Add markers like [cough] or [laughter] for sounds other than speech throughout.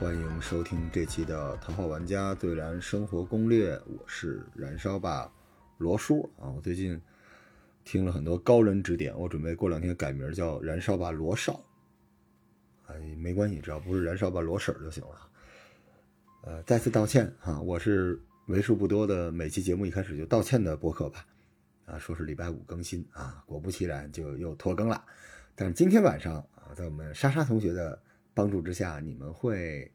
欢迎收听这期的《头号玩家最燃生活攻略》，我是燃烧吧罗叔啊。我最近听了很多高人指点，我准备过两天改名叫燃烧吧罗少。哎，没关系，只要不是燃烧吧罗婶就行了。呃，再次道歉啊，我是为数不多的每期节目一开始就道歉的播客吧。啊，说是礼拜五更新啊，果不其然就又拖更了。但是今天晚上啊，在我们莎莎同学的。帮助之下，你们会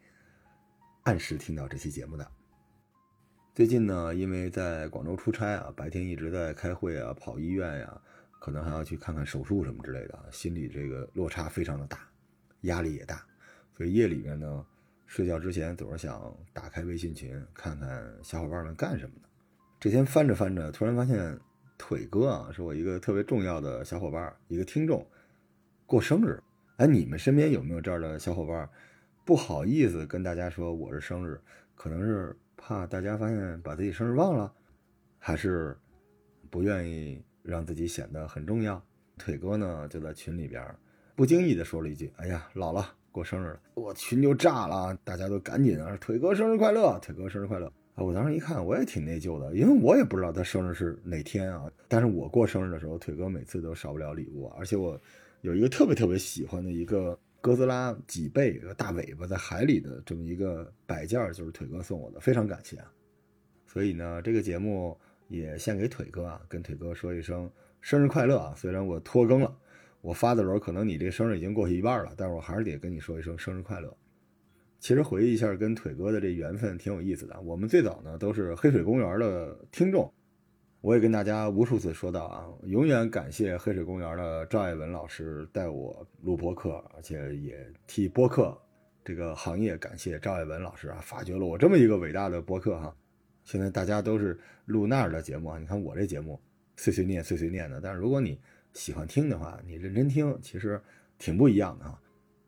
按时听到这期节目的。最近呢，因为在广州出差啊，白天一直在开会啊，跑医院呀，可能还要去看看手术什么之类的，心里这个落差非常的大，压力也大，所以夜里面呢，睡觉之前总是想打开微信群看看小伙伴们干什么的。这天翻着翻着，突然发现腿哥啊，是我一个特别重要的小伙伴，一个听众过生日。哎，你们身边有没有这样的小伙伴？不好意思跟大家说我是生日，可能是怕大家发现把自己生日忘了，还是不愿意让自己显得很重要。腿哥呢就在群里边不经意的说了一句：“哎呀，老了，过生日了。”我群就炸了，大家都赶紧啊，腿哥生日快乐，腿哥生日快乐啊！我当时一看，我也挺内疚的，因为我也不知道他生日是哪天啊。但是我过生日的时候，腿哥每次都少不了礼物，而且我。有一个特别特别喜欢的一个哥斯拉脊背和大尾巴在海里的这么一个摆件，就是腿哥送我的，非常感谢啊！所以呢，这个节目也献给腿哥啊，跟腿哥说一声生日快乐啊！虽然我拖更了，我发的时候可能你这生日已经过去一半了，但是我还是得跟你说一声生日快乐。其实回忆一下跟腿哥的这缘分挺有意思的，我们最早呢都是黑水公园的听众。我也跟大家无数次说到啊，永远感谢黑水公园的赵爱文老师带我录播客，而且也替播客这个行业感谢赵爱文老师啊，发掘了我这么一个伟大的播客哈。现在大家都是录那儿的节目啊，你看我这节目碎碎念碎碎念的，但是如果你喜欢听的话，你认真听，其实挺不一样的啊。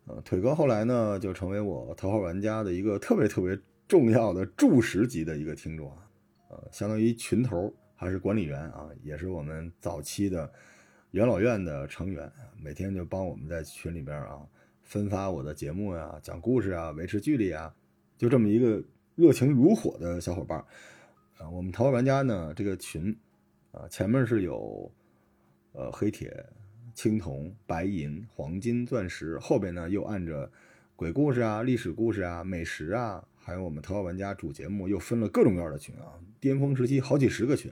嗯，腿哥后来呢就成为我头号玩家的一个特别特别重要的柱石级的一个听众啊，呃，相当于群头。还是管理员啊，也是我们早期的元老院的成员，每天就帮我们在群里边啊分发我的节目啊，讲故事啊，维持距离啊，就这么一个热情如火的小伙伴啊。我们淘宝玩家呢这个群啊，前面是有呃黑铁、青铜、白银、黄金、钻石，后边呢又按着鬼故事啊、历史故事啊、美食啊，还有我们淘宝玩家主节目又分了各种各样的群啊，巅峰时期好几十个群。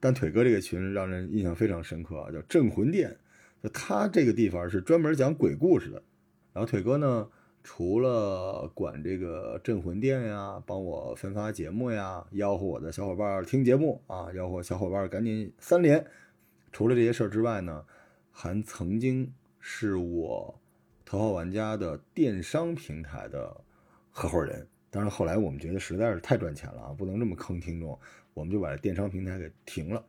但腿哥这个群让人印象非常深刻啊，叫镇魂殿，就他这个地方是专门讲鬼故事的。然后腿哥呢，除了管这个镇魂殿呀，帮我分发节目呀，吆喝我的小伙伴听节目啊，吆喝小伙伴赶紧三连。除了这些事儿之外呢，还曾经是我头号玩家的电商平台的合伙人。当然后来我们觉得实在是太赚钱了啊，不能这么坑听众。我们就把电商平台给停了。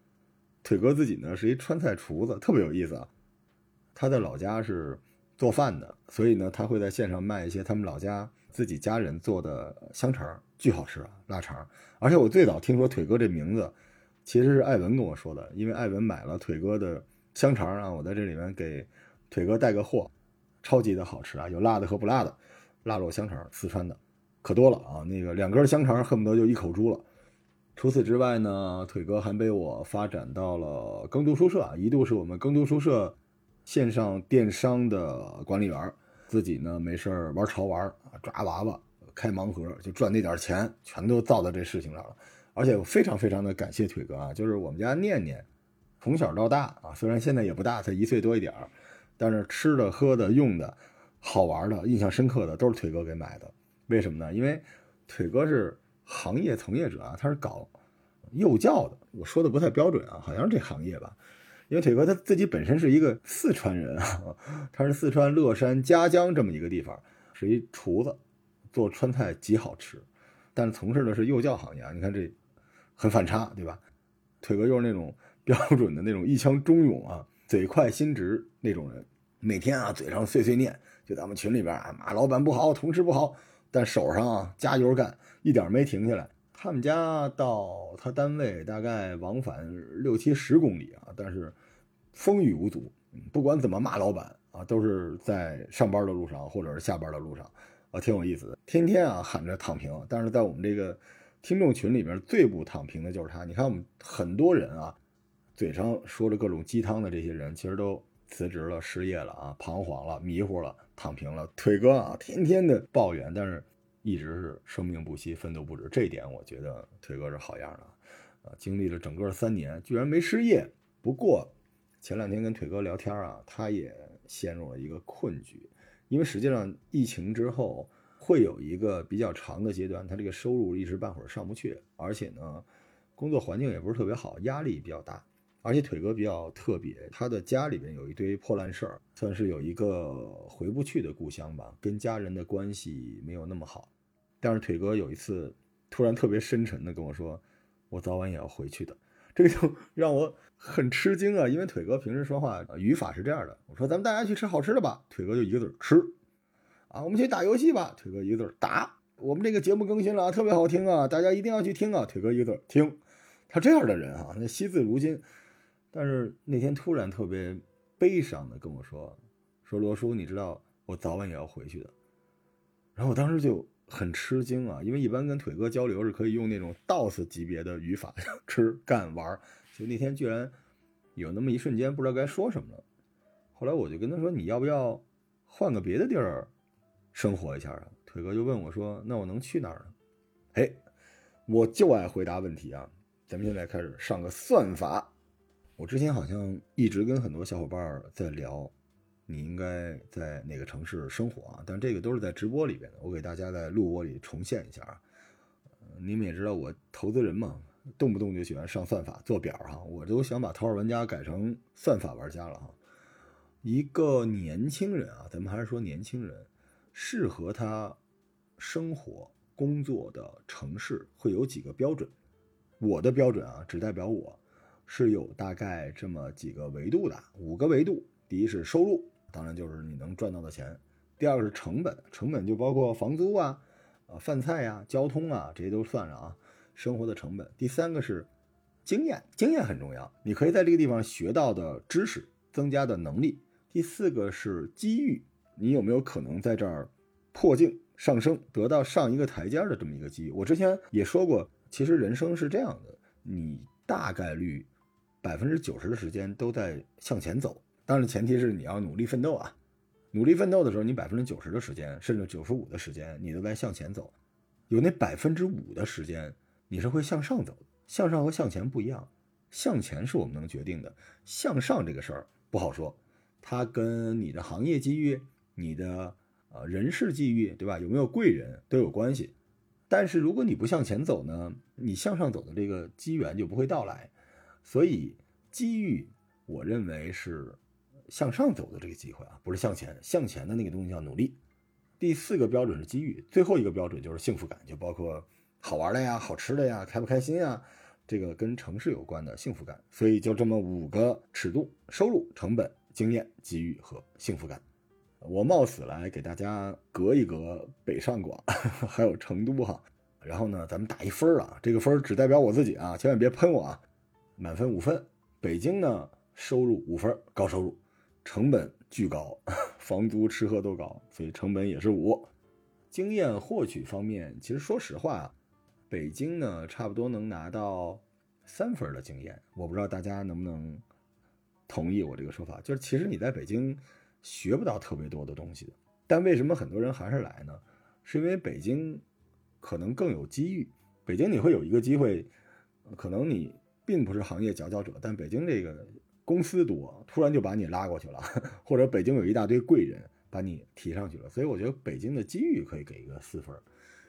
腿哥自己呢是一川菜厨子，特别有意思啊。他在老家是做饭的，所以呢他会在线上卖一些他们老家自己家人做的香肠，巨好吃啊，腊肠。而且我最早听说腿哥这名字，其实是艾文跟我说的，因为艾文买了腿哥的香肠啊，我在这里面给腿哥带个货，超级的好吃啊，有辣的和不辣的，腊肉香肠，四川的，可多了啊。那个两根香肠恨不得就一口猪了。除此之外呢，腿哥还被我发展到了耕读书社啊，一度是我们耕读书社线上电商的管理员，自己呢没事儿玩潮玩，抓娃娃、开盲盒，就赚那点钱，全都造到这事情上了。而且我非常非常的感谢腿哥啊，就是我们家念念从小到大啊，虽然现在也不大，才一岁多一点，但是吃的、喝的、用的、好玩的、印象深刻的都是腿哥给买的。为什么呢？因为腿哥是。行业从业者啊，他是搞幼教的。我说的不太标准啊，好像是这行业吧。因为腿哥他自己本身是一个四川人啊，他是四川乐山夹江这么一个地方，是一厨子，做川菜极好吃。但是从事的是幼教行业啊，你看这很反差，对吧？腿哥又是那种标准的那种一腔忠勇啊，嘴快心直那种人，每天啊嘴上碎碎念，就咱们群里边啊骂老板不好，同事不好。但手上啊加油干，一点没停下来。他们家到他单位大概往返六七十公里啊，但是风雨无阻。不管怎么骂老板啊，都是在上班的路上或者是下班的路上，啊，挺有意思的。天天啊喊着躺平，但是在我们这个听众群里边最不躺平的就是他。你看我们很多人啊，嘴上说着各种鸡汤的这些人，其实都辞职了、失业了啊、彷徨了、迷糊了、躺平了。腿哥啊，天天的抱怨，但是一直是生命不息、奋斗不止。这一点我觉得腿哥是好样的啊！经历了整个三年，居然没失业。不过前两天跟腿哥聊天啊，他也陷入了一个困局。因为实际上疫情之后会有一个比较长的阶段，他这个收入一时半会儿上不去，而且呢，工作环境也不是特别好，压力比较大。而且腿哥比较特别，他的家里边有一堆破烂事儿，算是有一个回不去的故乡吧，跟家人的关系没有那么好。但是腿哥有一次突然特别深沉的跟我说：“我早晚也要回去的。”这个就 [laughs] 让我很吃惊啊，因为腿哥平时说话语法是这样的。我说咱们大家去吃好吃的吧，腿哥就一个字儿吃，啊，我们去打游戏吧，腿哥一个字儿打。我们这个节目更新了啊，特别好听啊，大家一定要去听啊，腿哥一个字儿听。他这样的人啊，那惜字如金。但是那天突然特别悲伤的跟我说，说罗叔，你知道我早晚也要回去的。然后我当时就。很吃惊啊，因为一般跟腿哥交流是可以用那种 DOS 级别的语法，[laughs] 吃干玩。就那天居然有那么一瞬间不知道该说什么了。后来我就跟他说：“你要不要换个别的地儿生活一下啊？”腿哥就问我说：“那我能去哪儿呢？”哎，我就爱回答问题啊！咱们现在开始上个算法。我之前好像一直跟很多小伙伴在聊。你应该在哪个城市生活啊？但这个都是在直播里边的，我给大家在录播里重现一下啊。你们也知道我投资人嘛，动不动就喜欢上算法做表哈，我都想把头号玩家改成算法玩家了哈。一个年轻人啊，咱们还是说年轻人，适合他生活工作的城市会有几个标准？我的标准啊，只代表我是有大概这么几个维度的，五个维度。第一是收入。当然就是你能赚到的钱，第二个是成本，成本就包括房租啊、啊饭菜呀、交通啊这些都算上啊，生活的成本。第三个是经验，经验很重要，你可以在这个地方学到的知识、增加的能力。第四个是机遇，你有没有可能在这儿破镜上升，得到上一个台阶的这么一个机遇？我之前也说过，其实人生是这样的，你大概率百分之九十的时间都在向前走。当然，前提是你要努力奋斗啊！努力奋斗的时候，你百分之九十的时间，甚至九十五的时间，你都在向前走。有那百分之五的时间，你是会向上走。向上和向前不一样，向前是我们能决定的，向上这个事儿不好说。它跟你的行业机遇、你的呃人事机遇，对吧？有没有贵人都有关系。但是如果你不向前走呢，你向上走的这个机缘就不会到来。所以机遇，我认为是。向上走的这个机会啊，不是向前，向前的那个东西叫努力。第四个标准是机遇，最后一个标准就是幸福感，就包括好玩的呀、好吃的呀、开不开心呀，这个跟城市有关的幸福感。所以就这么五个尺度：收入、成本、经验、机遇和幸福感。我冒死来给大家隔一隔北上广，[laughs] 还有成都哈。然后呢，咱们打一分儿啊，这个分儿只代表我自己啊，千万别喷我啊。满分五分，北京呢收入五分，高收入。成本巨高，[laughs] 房租吃喝都高，所以成本也是五。经验获取方面，其实说实话，北京呢差不多能拿到三分的经验。我不知道大家能不能同意我这个说法，就是其实你在北京学不到特别多的东西的。但为什么很多人还是来呢？是因为北京可能更有机遇。北京你会有一个机会，可能你并不是行业佼佼者，但北京这个。公司多，突然就把你拉过去了，[laughs] 或者北京有一大堆贵人把你提上去了，所以我觉得北京的机遇可以给一个四分。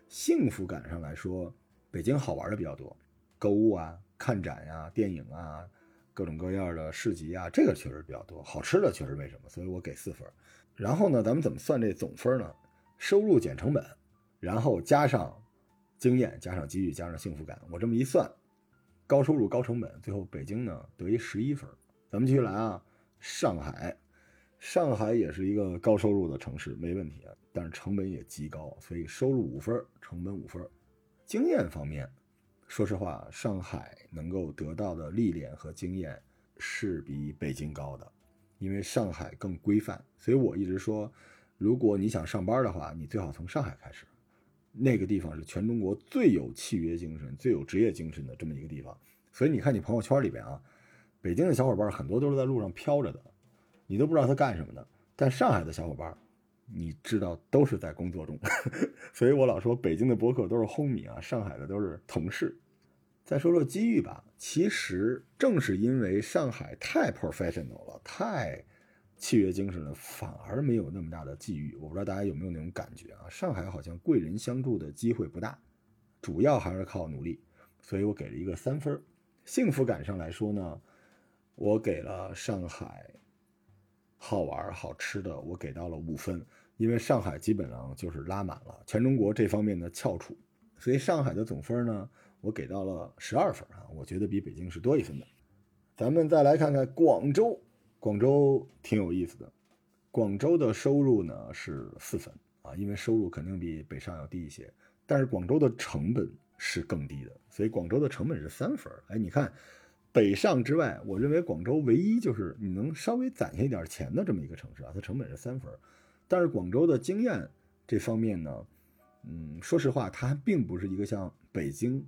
幸福感上来说，北京好玩的比较多，购物啊、看展呀、电影啊、各种各样的市集啊，这个确实比较多。好吃的确实没什么，所以我给四分。然后呢，咱们怎么算这总分呢？收入减成本，然后加上经验，加上机遇，加上幸福感，我这么一算，高收入高成本，最后北京呢得一十一分。咱们继续来啊，上海，上海也是一个高收入的城市，没问题，但是成本也极高，所以收入五分，成本五分。经验方面，说实话，上海能够得到的历练和经验是比北京高的，因为上海更规范。所以我一直说，如果你想上班的话，你最好从上海开始，那个地方是全中国最有契约精神、最有职业精神的这么一个地方。所以你看，你朋友圈里边啊，北京的小伙伴很多都是在路上飘着的，你都不知道他干什么的。但上海的小伙伴，你知道都是在工作中。[laughs] 所以我老说，北京的博客都是轰米啊，上海的都是同事。再说说机遇吧，其实正是因为上海太 professional 了，太。契约精神呢，反而没有那么大的际遇。我不知道大家有没有那种感觉啊？上海好像贵人相助的机会不大，主要还是靠努力。所以我给了一个三分。幸福感上来说呢，我给了上海好玩好吃的，我给到了五分。因为上海基本上就是拉满了全中国这方面的翘楚，所以上海的总分呢，我给到了十二分啊。我觉得比北京是多一分的。咱们再来看看广州。广州挺有意思的，广州的收入呢是四分啊，因为收入肯定比北上要低一些，但是广州的成本是更低的，所以广州的成本是三分。哎，你看，北上之外，我认为广州唯一就是你能稍微攒下一点钱的这么一个城市啊，它成本是三分。但是广州的经验这方面呢，嗯，说实话，它并不是一个像北京，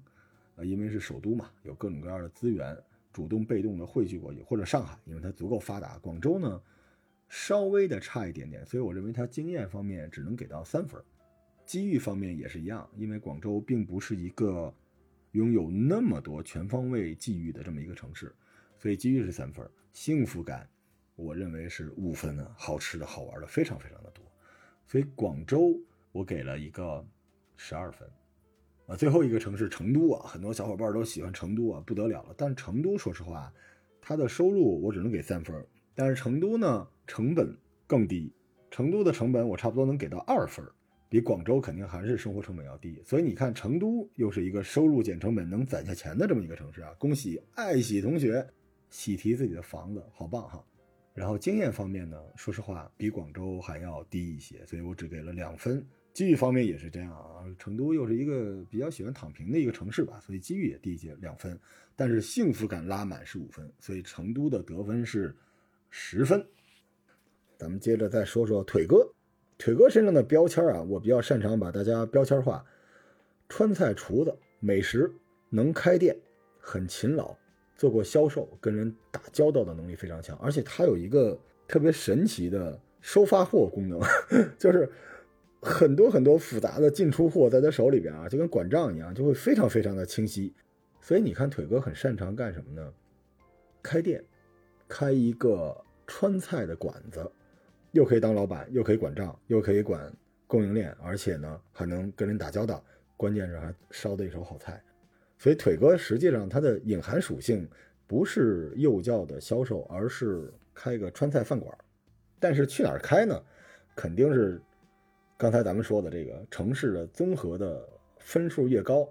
呃，因为是首都嘛，有各种各样的资源。主动被动的汇聚过去，或者上海，因为它足够发达。广州呢，稍微的差一点点，所以我认为它经验方面只能给到三分。机遇方面也是一样，因为广州并不是一个拥有那么多全方位机遇的这么一个城市，所以机遇是三分。幸福感，我认为是五分呢，好吃的好玩的非常非常的多，所以广州我给了一个十二分。啊，最后一个城市成都啊，很多小伙伴都喜欢成都啊，不得了了。但成都说实话，它的收入我只能给三分。但是成都呢，成本更低，成都的成本我差不多能给到二分，比广州肯定还是生活成本要低。所以你看，成都又是一个收入减成本能攒下钱的这么一个城市啊。恭喜爱喜同学喜提自己的房子，好棒哈！然后经验方面呢，说实话比广州还要低一些，所以我只给了两分。机遇方面也是这样啊，成都又是一个比较喜欢躺平的一个城市吧，所以机遇也低一些，两分。但是幸福感拉满是五分，所以成都的得分是十分。咱们接着再说说腿哥，腿哥身上的标签啊，我比较擅长把大家标签化：川菜厨子、美食、能开店、很勤劳、做过销售、跟人打交道的能力非常强，而且他有一个特别神奇的收发货功能，[laughs] 就是。很多很多复杂的进出货在他手里边啊，就跟管账一样，就会非常非常的清晰。所以你看，腿哥很擅长干什么呢？开店，开一个川菜的馆子，又可以当老板，又可以管账，又可以管供应链，而且呢还能跟人打交道，关键是还烧的一手好菜。所以腿哥实际上它的隐含属性不是幼教的销售，而是开个川菜饭馆。但是去哪儿开呢？肯定是。刚才咱们说的这个城市的综合的分数越高，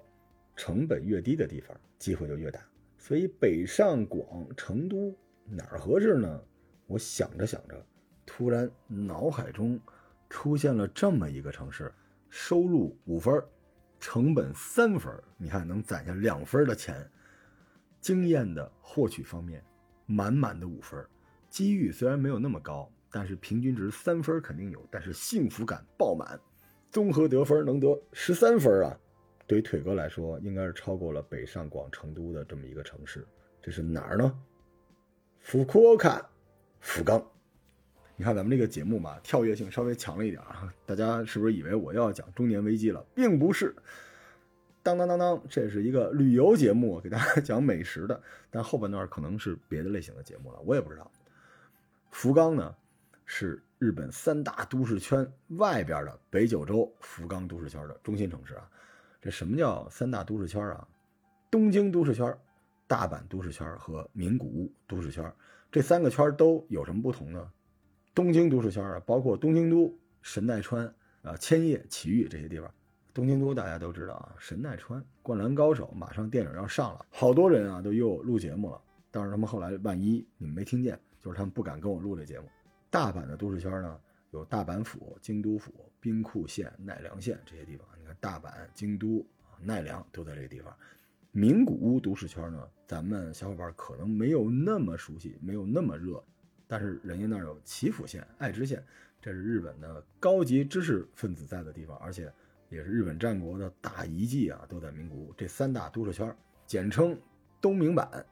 成本越低的地方，机会就越大。所以北上广成都哪儿合适呢？我想着想着，突然脑海中出现了这么一个城市：收入五分，成本三分，你看能攒下两分的钱。经验的获取方面，满满的五分，机遇虽然没有那么高。但是平均值三分肯定有，但是幸福感爆满，综合得分能得十三分啊！对于腿哥来说，应该是超过了北上广成都的这么一个城市。这是哪儿呢？福库卡，福冈。你看咱们这个节目嘛，跳跃性稍微强了一点啊！大家是不是以为我要讲中年危机了？并不是。当当当当，这是一个旅游节目，给大家 [laughs] 讲美食的。但后半段可能是别的类型的节目了，我也不知道。福冈呢？是日本三大都市圈外边的北九州福冈都市圈的中心城市啊。这什么叫三大都市圈啊？东京都市圈、大阪都市圈和名古屋都市圈这三个圈都有什么不同呢？东京都市圈啊，包括东京都、神奈川啊、千叶、埼玉这些地方。东京都大家都知道啊，神奈川《灌篮高手》马上电影要上了，好多人啊都约我录节目了。但是他们后来万一你们没听见，就是他们不敢跟我录这节目。大阪的都市圈呢，有大阪府、京都府、兵库县、奈良县这些地方。你看，大阪、京都、奈良都在这个地方。名古屋都市圈呢，咱们小伙伴可能没有那么熟悉，没有那么热，但是人家那儿有岐阜县、爱知县，这是日本的高级知识分子在的地方，而且也是日本战国的大遗迹啊，都在名古屋这三大都市圈，简称东名阪。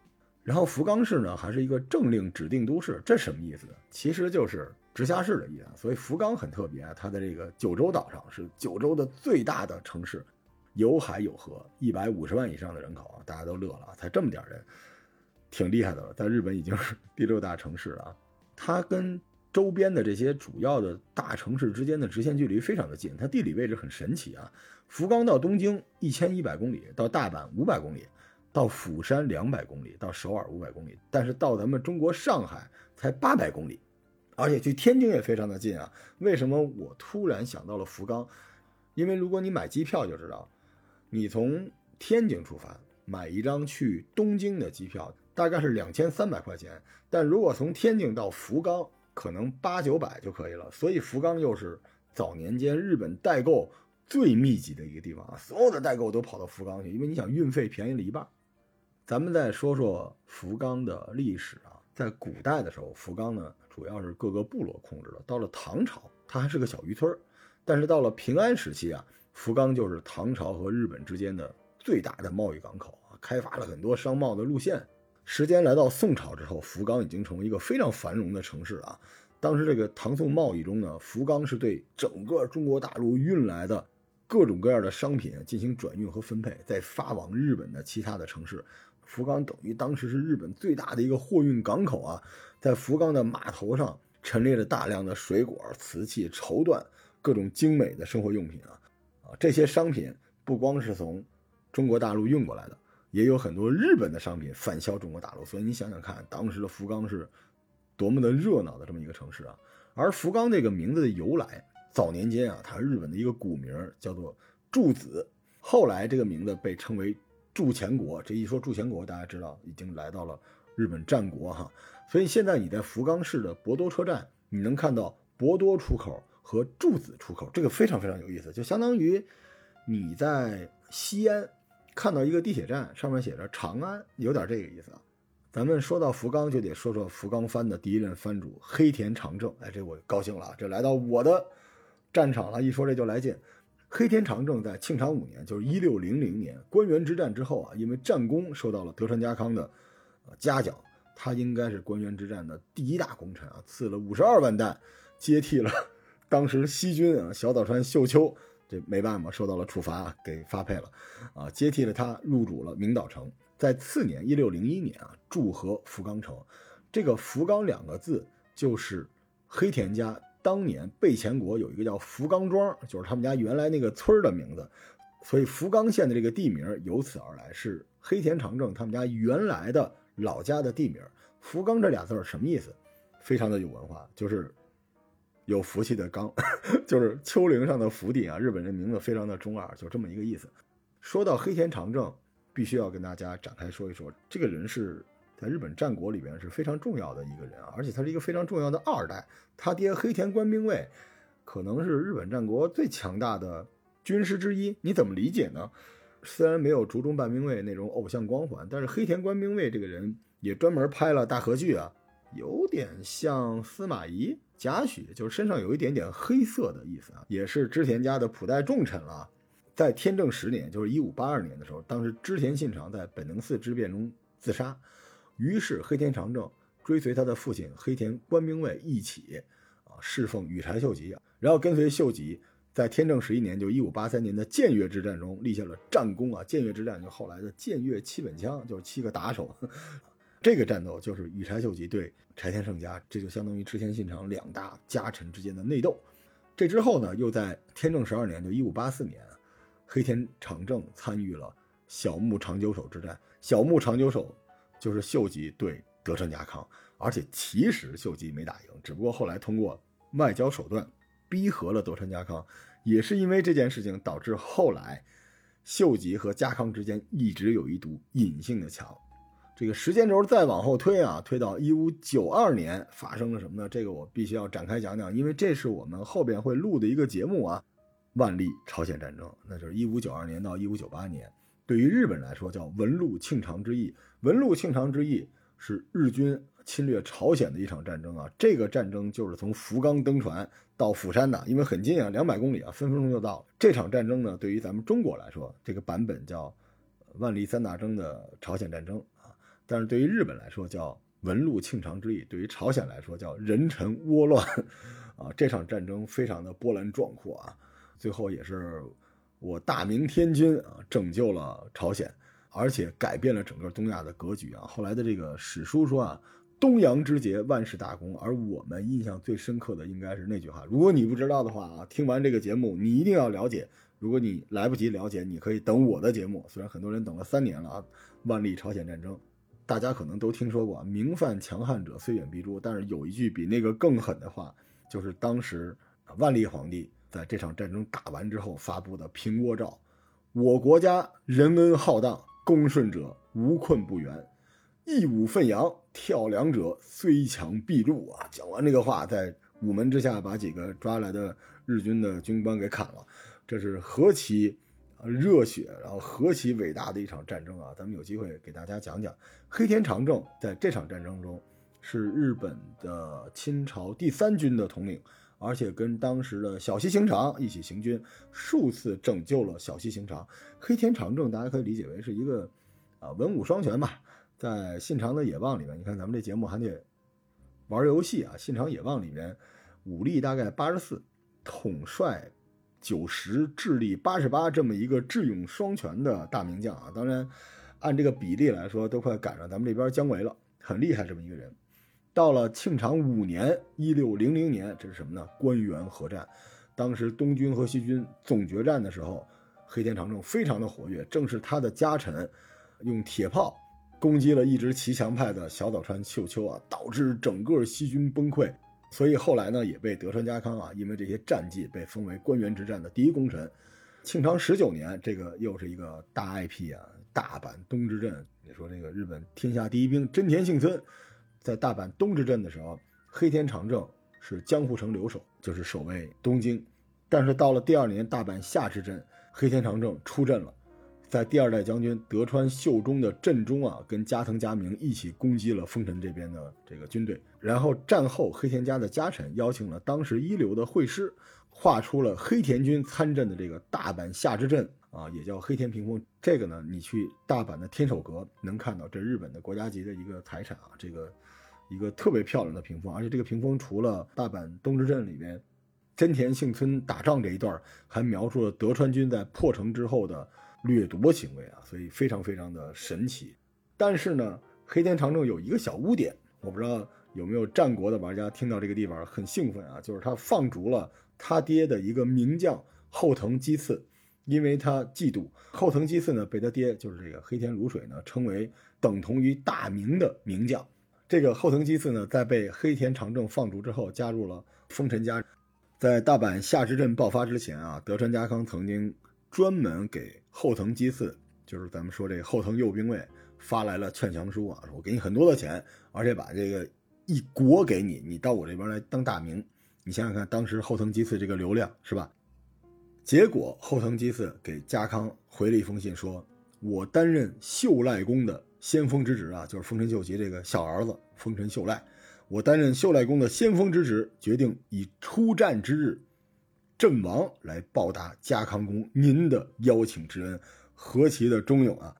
然后福冈市呢，还是一个政令指定都市，这什么意思？其实就是直辖市的意思。所以福冈很特别啊，它在这个九州岛上是九州的最大的城市，有海有河，一百五十万以上的人口啊，大家都乐了，才这么点人，挺厉害的了，在日本已经是 [laughs] 第六大城市了。它跟周边的这些主要的大城市之间的直线距离非常的近，它地理位置很神奇啊。福冈到东京一千一百公里，到大阪五百公里，到釜山两百公里，到首尔五百公里，但是到咱们中国上海才八百公里，而且去天津也非常的近啊。为什么我突然想到了福冈？因为如果你买机票就知道，你从天津出发买一张去东京的机票，大概是两千三百块钱，但如果从天津到福冈，可能八九百就可以了，所以福冈又是早年间日本代购最密集的一个地方啊，所有的代购都跑到福冈去，因为你想运费便宜了一半。咱们再说说福冈的历史啊，在古代的时候，福冈呢主要是各个部落控制的，到了唐朝，它还是个小渔村但是到了平安时期啊，福冈就是唐朝和日本之间的最大的贸易港口啊，开发了很多商贸的路线。时间来到宋朝之后，福冈已经成为一个非常繁荣的城市啊。当时这个唐宋贸易中呢，福冈是对整个中国大陆运来的各种各样的商品进行转运和分配，再发往日本的其他的城市。福冈等于当时是日本最大的一个货运港口啊。在福冈的码头上陈列着大量的水果、瓷器、绸缎、各种精美的生活用品啊啊，这些商品不光是从中国大陆运过来的。也有很多日本的商品返销中国大陆，所以你想想看，当时的福冈是多么的热闹的这么一个城市啊！而福冈这个名字的由来，早年间啊，它日本的一个古名叫做筑子，后来这个名字被称为筑前国。这一说筑前国，大家知道已经来到了日本战国哈。所以现在你在福冈市的博多车站，你能看到博多出口和筑子出口，这个非常非常有意思，就相当于你在西安。看到一个地铁站，上面写着长安，有点这个意思啊。咱们说到福冈，就得说说福冈藩的第一任藩主黑田长政。哎，这我高兴了，这来到我的战场了。一说这就来劲。黑田长政在庆长五年，就是一六零零年关原之战之后啊，因为战功受到了德川家康的呃嘉奖，他应该是关原之战的第一大功臣啊，赐了五十二万担，接替了 [laughs] 当时西军啊小岛川秀秋。这没办法，受到了处罚啊，给发配了，啊，接替了他入主了明岛城。在次年一六零一年啊，筑河福冈城。这个福冈两个字就是黑田家当年备前国有一个叫福冈庄，就是他们家原来那个村的名字，所以福冈县的这个地名由此而来，是黑田长政他们家原来的老家的地名。福冈这俩字什么意思？非常的有文化，就是。有福气的刚，[laughs] 就是丘陵上的福地啊！日本人名字非常的中二，就这么一个意思。说到黑田长政，必须要跟大家展开说一说，这个人是在日本战国里边是非常重要的一个人啊，而且他是一个非常重要的二代。他爹黑田官兵卫可能是日本战国最强大的军师之一。你怎么理解呢？虽然没有竹中半兵卫那种偶像光环，但是黑田官兵卫这个人也专门拍了大合剧啊，有点像司马懿。贾诩就是身上有一点点黑色的意思啊，也是织田家的普代重臣了。在天正十年，就是一五八二年的时候，当时织田信长在本能寺之变中自杀，于是黑田长政追随他的父亲黑田官兵卫一起啊侍奉羽柴秀吉，然后跟随秀吉在天正十一年，就一五八三年的建越之战中立下了战功啊。建越之战就后来的建越七本枪，就是七个打手。[laughs] 这个战斗就是羽柴秀吉对柴田胜家，这就相当于织田信长两大家臣之间的内斗。这之后呢，又在天正十二年，就一五八四年，黑田长政参与了小牧长久手之战。小牧长久手就是秀吉对德川家康，而且其实秀吉没打赢，只不过后来通过外交手段逼和了德川家康。也是因为这件事情，导致后来秀吉和家康之间一直有一堵隐性的墙。这个时间轴再往后推啊，推到一五九二年发生了什么呢？这个我必须要展开讲讲，因为这是我们后边会录的一个节目啊。万历朝鲜战争，那就是一五九二年到一五九八年，对于日本来说叫文禄庆长之役。文禄庆长之役是日军侵略朝鲜的一场战争啊。这个战争就是从福冈登船到釜山的，因为很近啊，两百公里啊，分分钟就到。这场战争呢，对于咱们中国来说，这个版本叫万历三大征的朝鲜战争啊，但是对于日本来说叫文禄庆长之役，对于朝鲜来说叫人臣倭乱 [laughs] 啊。这场战争非常的波澜壮阔啊，最后也是我大明天君啊拯救了朝鲜。而且改变了整个东亚的格局啊！后来的这个史书说啊，东洋之捷，万事大功。而我们印象最深刻的应该是那句话。如果你不知道的话啊，听完这个节目，你一定要了解。如果你来不及了解，你可以等我的节目。虽然很多人等了三年了啊，万历朝鲜战争，大家可能都听说过“明犯强汉者，虽远必诛”。但是有一句比那个更狠的话，就是当时万历皇帝在这场战争打完之后发布的平倭诏：“我国家仁恩浩荡。”恭顺者无困不援，义武奋扬，跳梁者虽强必入啊！讲完这个话，在午门之下把几个抓来的日军的军官给砍了，这是何其热血，然后何其伟大的一场战争啊！咱们有机会给大家讲讲黑田长政在这场战争中是日本的清朝第三军的统领。而且跟当时的小西行长一起行军，数次拯救了小西行长。黑田长政大家可以理解为是一个啊文武双全吧。在信长的野望里面，你看咱们这节目还得玩游戏啊。信长野望里面武力大概八十四，统帅九十，智力八十八，这么一个智勇双全的大名将啊。当然，按这个比例来说，都快赶上咱们这边姜维了，很厉害这么一个人。到了庆长五年（一六零零年），这是什么呢？关原合战。当时东军和西军总决战的时候，黑田长政非常的活跃。正是他的家臣用铁炮攻击了一支骑墙派的小早川秀秋啊，导致整个西军崩溃。所以后来呢，也被德川家康啊，因为这些战绩被封为关原之战的第一功臣。庆长十九年，这个又是一个大 IP 啊，大阪东之阵。你说这个日本天下第一兵真田幸村。在大阪东之阵的时候，黑田长政是江户城留守，就是守卫东京。但是到了第二年大阪夏之阵，黑田长政出阵了，在第二代将军德川秀忠的阵中啊，跟加藤嘉明一起攻击了丰臣这边的这个军队。然后战后，黑田家的家臣邀请了当时一流的会师，画出了黑田军参阵的这个大阪夏之阵啊，也叫黑田屏风。这个呢，你去大阪的天守阁能看到，这日本的国家级的一个财产啊，这个。一个特别漂亮的屏风，而且这个屏风除了大阪东之镇里面真田幸村打仗这一段，还描述了德川军在破城之后的掠夺行为啊，所以非常非常的神奇。但是呢，黑田长政有一个小污点，我不知道有没有战国的玩家听到这个地方很兴奋啊，就是他放逐了他爹的一个名将后藤基次，因为他嫉妒后藤基次呢，被他爹就是这个黑田芦水呢称为等同于大名的名将。这个后藤基次呢，在被黑田长政放逐之后，加入了丰臣家。在大阪夏之阵爆发之前啊，德川家康曾经专门给后藤基次，就是咱们说这个后藤右兵卫发来了劝降书啊，说我给你很多的钱，而且把这个一国给你，你到我这边来当大名。你想想看，当时后藤基次这个流量是吧？结果后藤吉次给家康回了一封信，说我担任秀赖公的。先锋之职啊，就是丰臣秀吉这个小儿子丰臣秀赖。我担任秀赖公的先锋之职，决定以出战之日阵亡来报答家康公您的邀请之恩，何其的忠勇啊！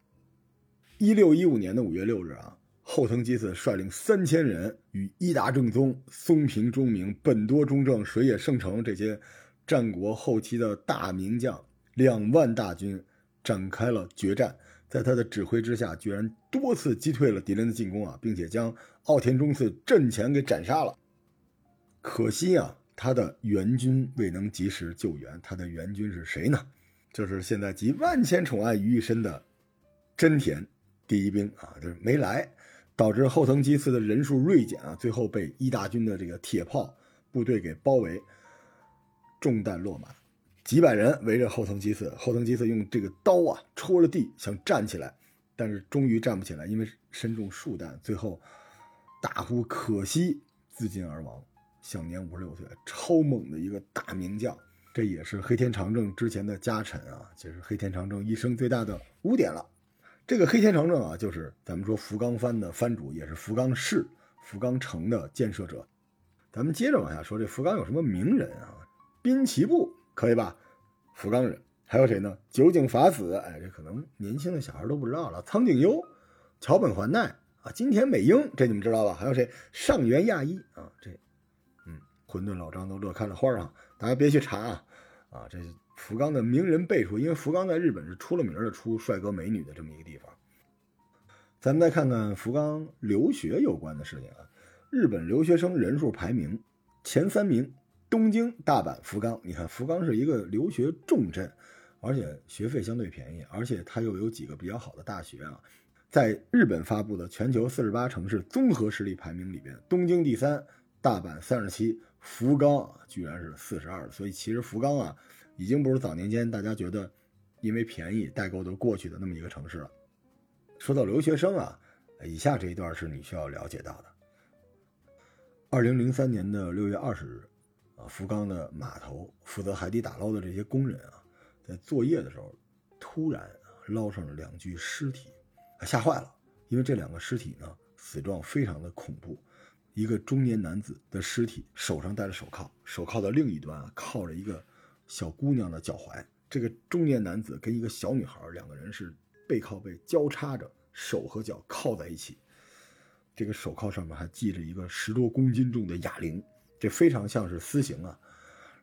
一六一五年的五月六日啊，后藤吉次率领三千人与伊达正宗、松平忠明、本多忠正、水野胜成这些战国后期的大名将两万大军展开了决战。在他的指挥之下，居然多次击退了敌人的进攻啊，并且将奥田忠次阵前给斩杀了。可惜啊，他的援军未能及时救援。他的援军是谁呢？就是现在集万千宠爱于一身的真田第一兵啊，就是没来，导致后藤基次的人数锐减啊，最后被一大军的这个铁炮部队给包围，中弹落马。几百人围着后藤基次，后藤基次用这个刀啊戳了地，想站起来，但是终于站不起来，因为身中数弹，最后大呼可惜，自尽而亡，享年五十六岁。超猛的一个大名将，这也是黑田长政之前的家臣啊，就是黑田长政一生最大的污点了。这个黑田长政啊，就是咱们说福冈藩的藩主，也是福冈市、福冈城的建设者。咱们接着往下说，这福冈有什么名人啊？滨崎步可以吧？福冈人。还有谁呢？酒井法子，哎，这可能年轻的小孩都不知道了。苍井优、桥本环奈啊，金田美英，这你们知道吧？还有谁？上原亚一啊，这，嗯，混沌老张都乐开了花啊！大家别去查啊，啊，这福冈的名人辈出，因为福冈在日本是出了名的出帅哥美女的这么一个地方。咱们再看看福冈留学有关的事情啊，日本留学生人数排名前三名，东京、大阪、福冈。你看，福冈是一个留学重镇。而且学费相对便宜，而且它又有几个比较好的大学啊。在日本发布的全球四十八城市综合实力排名里边，东京第三，大阪三十七，福冈居然是四十二。所以其实福冈啊，已经不是早年间大家觉得因为便宜代购都过去的那么一个城市了。说到留学生啊，以下这一段是你需要了解到的。二零零三年的六月二十日，啊，福冈的码头负责海底打捞的这些工人啊。在作业的时候，突然捞上了两具尸体，吓坏了。因为这两个尸体呢，死状非常的恐怖。一个中年男子的尸体手上戴着手铐，手铐的另一端啊靠着一个小姑娘的脚踝。这个中年男子跟一个小女孩两个人是背靠背交叉着，手和脚靠在一起。这个手铐上面还系着一个十多公斤重的哑铃，这非常像是私刑啊。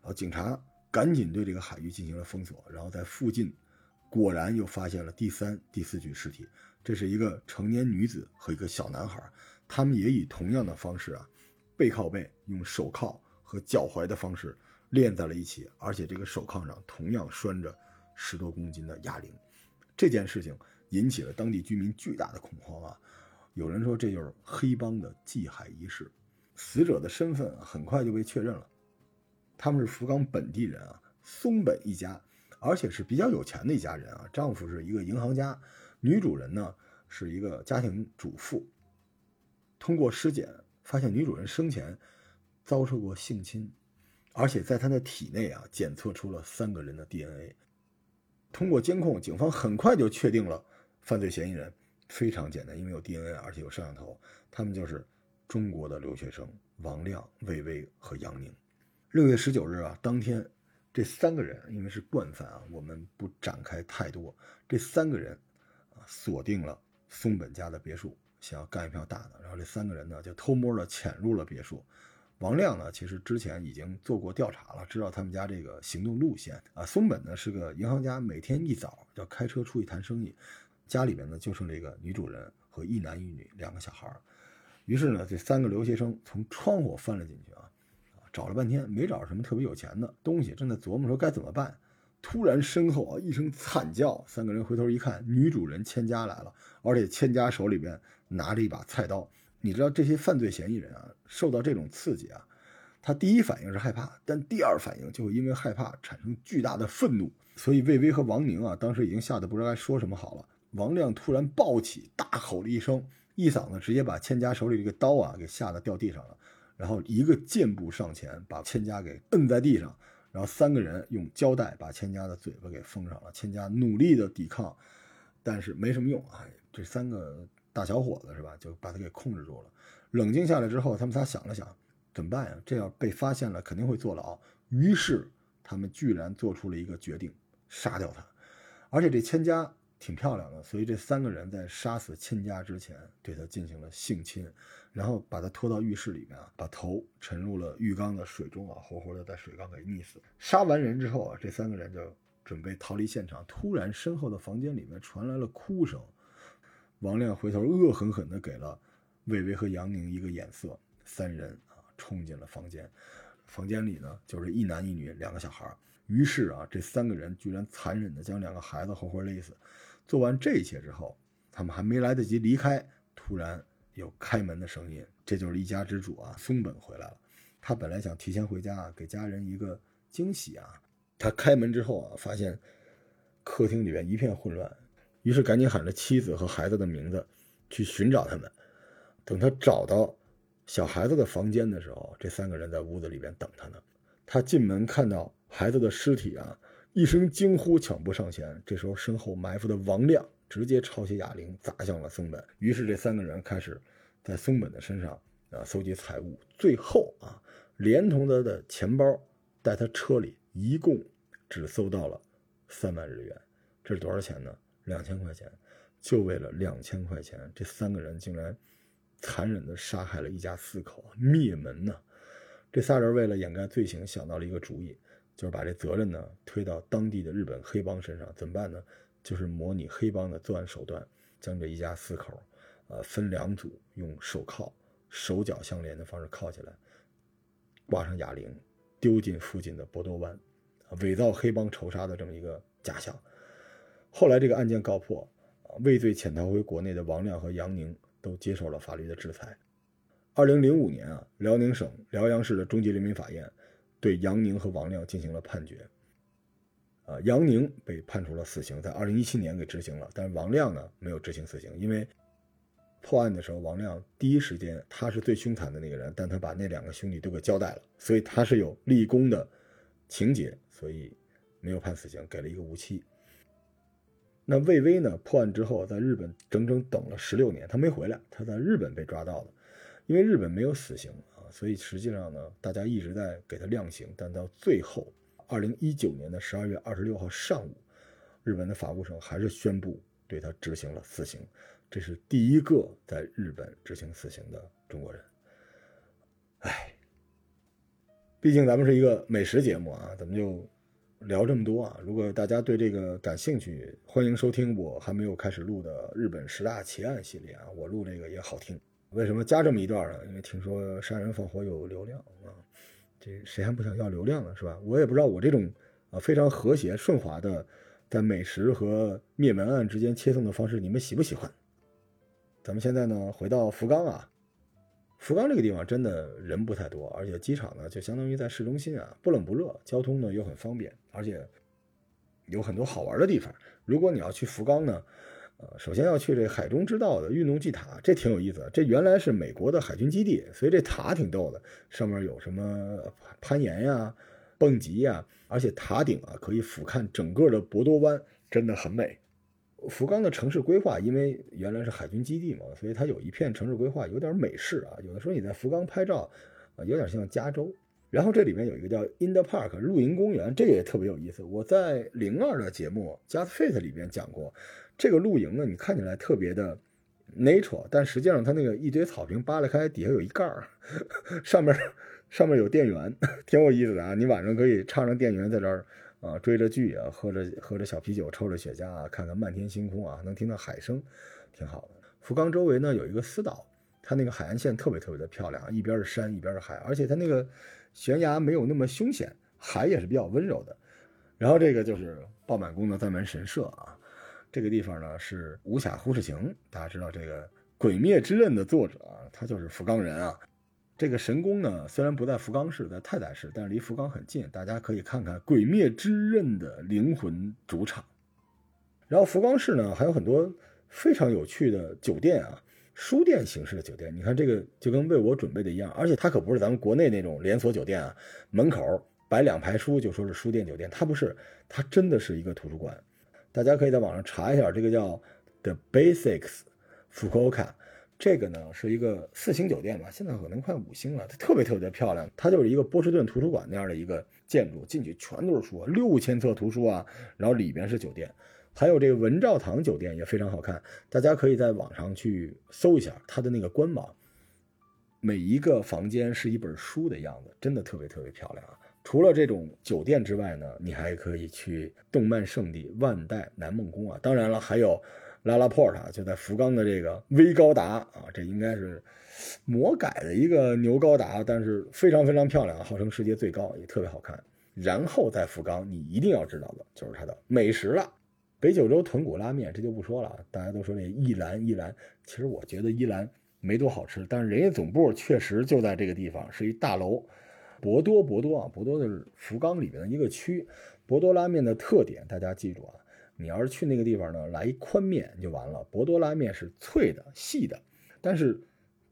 然后警察。赶紧对这个海域进行了封锁，然后在附近，果然又发现了第三、第四具尸体。这是一个成年女子和一个小男孩，他们也以同样的方式啊，背靠背，用手铐和脚踝的方式链在了一起，而且这个手铐上同样拴着十多公斤的哑铃。这件事情引起了当地居民巨大的恐慌啊！有人说这就是黑帮的祭海仪式。死者的身份很快就被确认了。他们是福冈本地人啊，松本一家，而且是比较有钱的一家人啊。丈夫是一个银行家，女主人呢是一个家庭主妇。通过尸检发现，女主人生前遭受过性侵，而且在她的体内啊检测出了三个人的 DNA。通过监控，警方很快就确定了犯罪嫌疑人，非常简单，因为有 DNA，而且有摄像头，他们就是中国的留学生王亮、魏巍和杨宁。六月十九日啊，当天，这三个人因为是惯犯啊，我们不展开太多。这三个人啊，锁定了松本家的别墅，想要干一票大的。然后这三个人呢，就偷摸的潜入了别墅。王亮呢，其实之前已经做过调查了，知道他们家这个行动路线啊。松本呢是个银行家，每天一早要开车出去谈生意，家里面呢就剩这个女主人和一男一女两个小孩于是呢，这三个留学生从窗户翻了进去啊。找了半天没找着什么特别有钱的东西，正在琢磨说该怎么办，突然身后啊一声惨叫，三个人回头一看，女主人千佳来了，而且千佳手里边拿着一把菜刀。你知道这些犯罪嫌疑人啊，受到这种刺激啊，他第一反应是害怕，但第二反应就会因为害怕产生巨大的愤怒。所以魏巍和王宁啊，当时已经吓得不知道该说什么好了。王亮突然暴起，大吼了一声，一嗓子直接把千家手里这个刀啊给吓得掉地上了。然后一个箭步上前，把千家给摁在地上，然后三个人用胶带把千家的嘴巴给封上了。千家努力的抵抗，但是没什么用啊。这三个大小伙子是吧，就把他给控制住了。冷静下来之后，他们仨想了想，怎么办呀？这要被发现了，肯定会坐牢。于是他们居然做出了一个决定，杀掉他。而且这千家。挺漂亮的，所以这三个人在杀死亲家之前，对他进行了性侵，然后把他拖到浴室里面啊，把头沉入了浴缸的水中啊，活活的在水缸给溺死。杀完人之后啊，这三个人就准备逃离现场，突然身后的房间里面传来了哭声。王亮回头恶狠狠地给了魏巍和杨宁一个眼色，三人啊冲进了房间，房间里呢就是一男一女两个小孩。于是啊，这三个人居然残忍地将两个孩子活活勒死。做完这一切之后，他们还没来得及离开，突然有开门的声音。这就是一家之主啊，松本回来了。他本来想提前回家啊，给家人一个惊喜啊。他开门之后啊，发现客厅里面一片混乱，于是赶紧喊着妻子和孩子的名字去寻找他们。等他找到小孩子的房间的时候，这三个人在屋子里边等他呢。他进门看到孩子的尸体啊。一声惊呼，抢步上前。这时候，身后埋伏的王亮直接抄起哑铃砸向了松本。于是这三个人开始在松本的身上啊搜集财物，最后啊连同他的钱包在他车里一共只搜到了三万日元，这是多少钱呢？两千块钱。就为了两千块钱，这三个人竟然残忍地杀害了一家四口，灭门呢！这仨人为了掩盖罪行，想到了一个主意，就是把这责任呢推到当地的日本黑帮身上。怎么办呢？就是模拟黑帮的作案手段，将这一家四口，呃，分两组，用手铐手脚相连的方式铐起来，挂上哑铃，丢进附近的博多湾，伪造黑帮仇杀的这么一个假象。后来这个案件告破。畏罪潜逃回国内的王亮和杨宁都接受了法律的制裁。二零零五年啊，辽宁省辽阳市的中级人民法院对杨宁和王亮进行了判决。啊，杨宁被判处了死刑，在二零一七年给执行了，但是王亮呢没有执行死刑，因为破案的时候，王亮第一时间他是最凶残的那个人，但他把那两个兄弟都给交代了，所以他是有立功的情节，所以没有判死刑，给了一个无期。那魏巍呢？破案之后，在日本整整等了十六年，他没回来，他在日本被抓到了。因为日本没有死刑，所以实际上呢，大家一直在给他量刑。但到最后，二零一九年的十二月二十六号上午，日本的法务省还是宣布对他执行了死刑。这是第一个在日本执行死刑的中国人。哎，毕竟咱们是一个美食节目啊，咱们就。聊这么多啊！如果大家对这个感兴趣，欢迎收听我还没有开始录的日本十大奇案系列啊！我录这个也好听。为什么加这么一段呢？因为听说杀人放火有流量啊，这谁还不想要流量呢？是吧？我也不知道我这种啊非常和谐顺滑的在美食和灭门案之间切送的方式，你们喜不喜欢？咱们现在呢，回到福冈啊。福冈这个地方真的人不太多，而且机场呢就相当于在市中心啊，不冷不热，交通呢又很方便，而且有很多好玩的地方。如果你要去福冈呢，呃，首先要去这海中之道的运动祭塔，这挺有意思。这原来是美国的海军基地，所以这塔挺逗的，上面有什么攀岩呀、蹦极呀，而且塔顶啊可以俯瞰整个的博多湾，真的很美。福冈的城市规划，因为原来是海军基地嘛，所以它有一片城市规划有点美式啊。有的时候你在福冈拍照，啊，有点像加州。然后这里面有一个叫 In the Park 露营公园，这个也特别有意思。我在零二的节目 Just Fit 里边讲过，这个露营呢，你看起来特别的 natural，但实际上它那个一堆草坪扒拉开，底下有一盖儿，[laughs] 上面上面有电源，[laughs] 挺有意思的啊。你晚上可以插上电源在这儿。啊，追着剧啊，喝着喝着小啤酒，抽着雪茄啊，看看漫天星空啊，能听到海声，挺好的。福冈周围呢有一个私岛，它那个海岸线特别特别的漂亮，一边是山，一边是海，而且它那个悬崖没有那么凶险，海也是比较温柔的。然后这个就是爆满宫的赞门神社啊，这个地方呢是无暇忽视情，大家知道这个《鬼灭之刃》的作者啊，他就是福冈人啊。这个神宫呢，虽然不在福冈市，在太宰市，但是离福冈很近，大家可以看看《鬼灭之刃》的灵魂主场。然后福冈市呢，还有很多非常有趣的酒店啊，书店形式的酒店。你看这个就跟为我准备的一样，而且它可不是咱们国内那种连锁酒店啊，门口摆两排书就说是书店酒店，它不是，它真的是一个图书馆。大家可以在网上查一下，这个叫 The Basics 福冈。这个呢是一个四星酒店吧，现在可能快五星了。它特别特别漂亮，它就是一个波士顿图书馆那样的一个建筑，进去全都是书，六千册图书啊。然后里边是酒店，还有这个文照堂酒店也非常好看，大家可以在网上去搜一下它的那个官网。每一个房间是一本书的样子，真的特别特别漂亮啊。除了这种酒店之外呢，你还可以去动漫圣地万代南梦宫啊。当然了，还有。拉拉 port 就在福冈的这个威高达啊，这应该是魔改的一个牛高达，但是非常非常漂亮，号称世界最高，也特别好看。然后在福冈，你一定要知道的就是它的美食了，北九州豚骨拉面，这就不说了。大家都说那一兰一兰，其实我觉得一兰没多好吃，但是人家总部确实就在这个地方，是一大楼。博多博多啊，博多就是福冈里面的一个区。博多拉面的特点，大家记住啊。你要是去那个地方呢，来一宽面就完了。博多拉面是脆的、细的，但是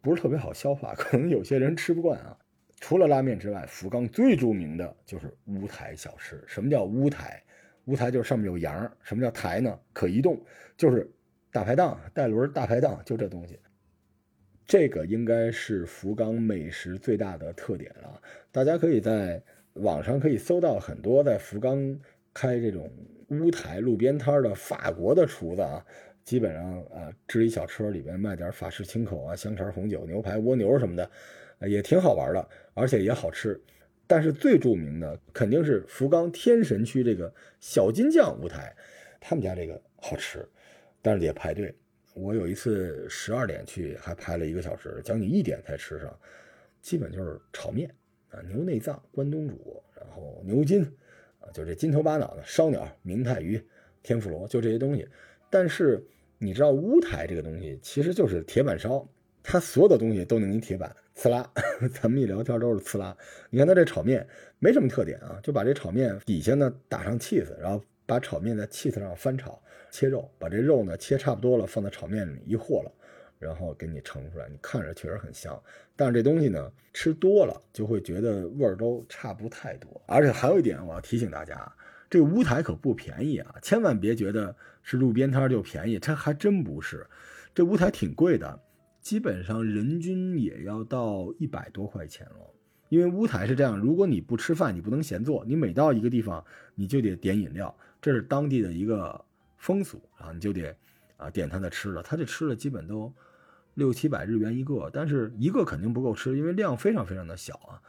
不是特别好消化，可能有些人吃不惯啊。除了拉面之外，福冈最著名的就是乌台小吃。什么叫乌台？乌台就是上面有羊。什么叫台呢？可移动，就是大排档、带轮大排档，就这东西。这个应该是福冈美食最大的特点了。大家可以在网上可以搜到很多在福冈开这种屋台路边摊的法国的厨子啊，基本上啊支一小车里边卖点法式清口啊、香肠、红酒、牛排、蜗牛什么的，也挺好玩的，而且也好吃。但是最著名的肯定是福冈天神区这个小金酱屋台，他们家这个好吃，但是得排队。我有一次十二点去，还排了一个小时，将近一点才吃上。基本就是炒面啊，牛内脏、关东煮，然后牛筋啊，就这金头巴脑的烧鸟、明太鱼、天妇罗，就这些东西。但是你知道乌台这个东西其实就是铁板烧，它所有的东西都能给你铁板。呲啦，[laughs] 咱们一聊天都是呲啦。你看它这炒面没什么特点啊，就把这炒面底下呢打上 cheese，然后把炒面在气子上翻炒，切肉，把这肉呢切差不多了，放在炒面里一和了，然后给你盛出来。你看着确实很香，但是这东西呢吃多了就会觉得味儿都差不太多。而且还有一点，我要提醒大家，这个乌台可不便宜啊，千万别觉得是路边摊就便宜，它还真不是，这乌台挺贵的。基本上人均也要到一百多块钱了，因为乌台是这样，如果你不吃饭，你不能闲坐，你每到一个地方，你就得点饮料，这是当地的一个风俗啊，你就得啊点他的吃的，他这吃的基本都六七百日元一个，但是一个肯定不够吃，因为量非常非常的小啊，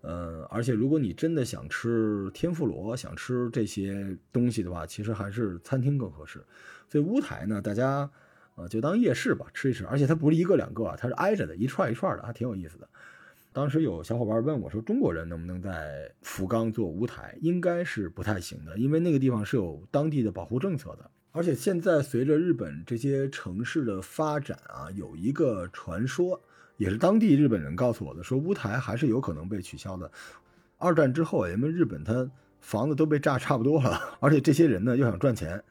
呃，而且如果你真的想吃天妇罗，想吃这些东西的话，其实还是餐厅更合适，所以乌台呢，大家。啊，就当夜市吧，吃一吃，而且它不是一个两个啊，它是挨着的，一串一串的，还挺有意思的。当时有小伙伴问我说：“中国人能不能在福冈做舞台？”应该是不太行的，因为那个地方是有当地的保护政策的。而且现在随着日本这些城市的发展啊，有一个传说，也是当地日本人告诉我的，说乌台还是有可能被取消的。二战之后，因为日本它房子都被炸差不多了，[laughs] 而且这些人呢又想赚钱。